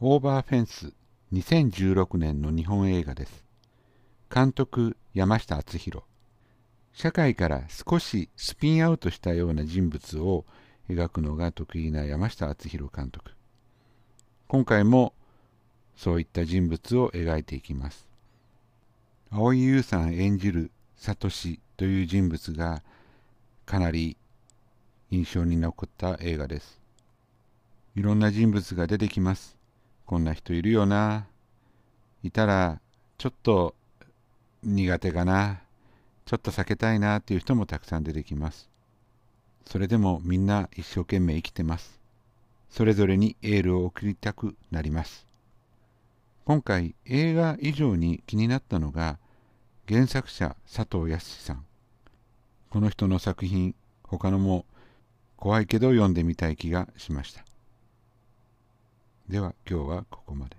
オーバーフェンス2016年の日本映画です。監督山下敦弘。社会から少しスピンアウトしたような人物を描くのが得意な山下敦弘監督。今回もそういった人物を描いていきます。蒼井優さん演じるサトシという人物がかなり印象に残った映画です。いろんな人物が出てきます。こんな人いるよな。いたらちょっと苦手かな。ちょっと避けたいなっていう人もたくさん出てきます。それでもみんな一生懸命生きてます。それぞれにエールを送りたくなります。今回映画以上に気になったのが原作者佐藤康さん。この人の作品、他のも怖いけど読んでみたい気がしました。では今日はここまで。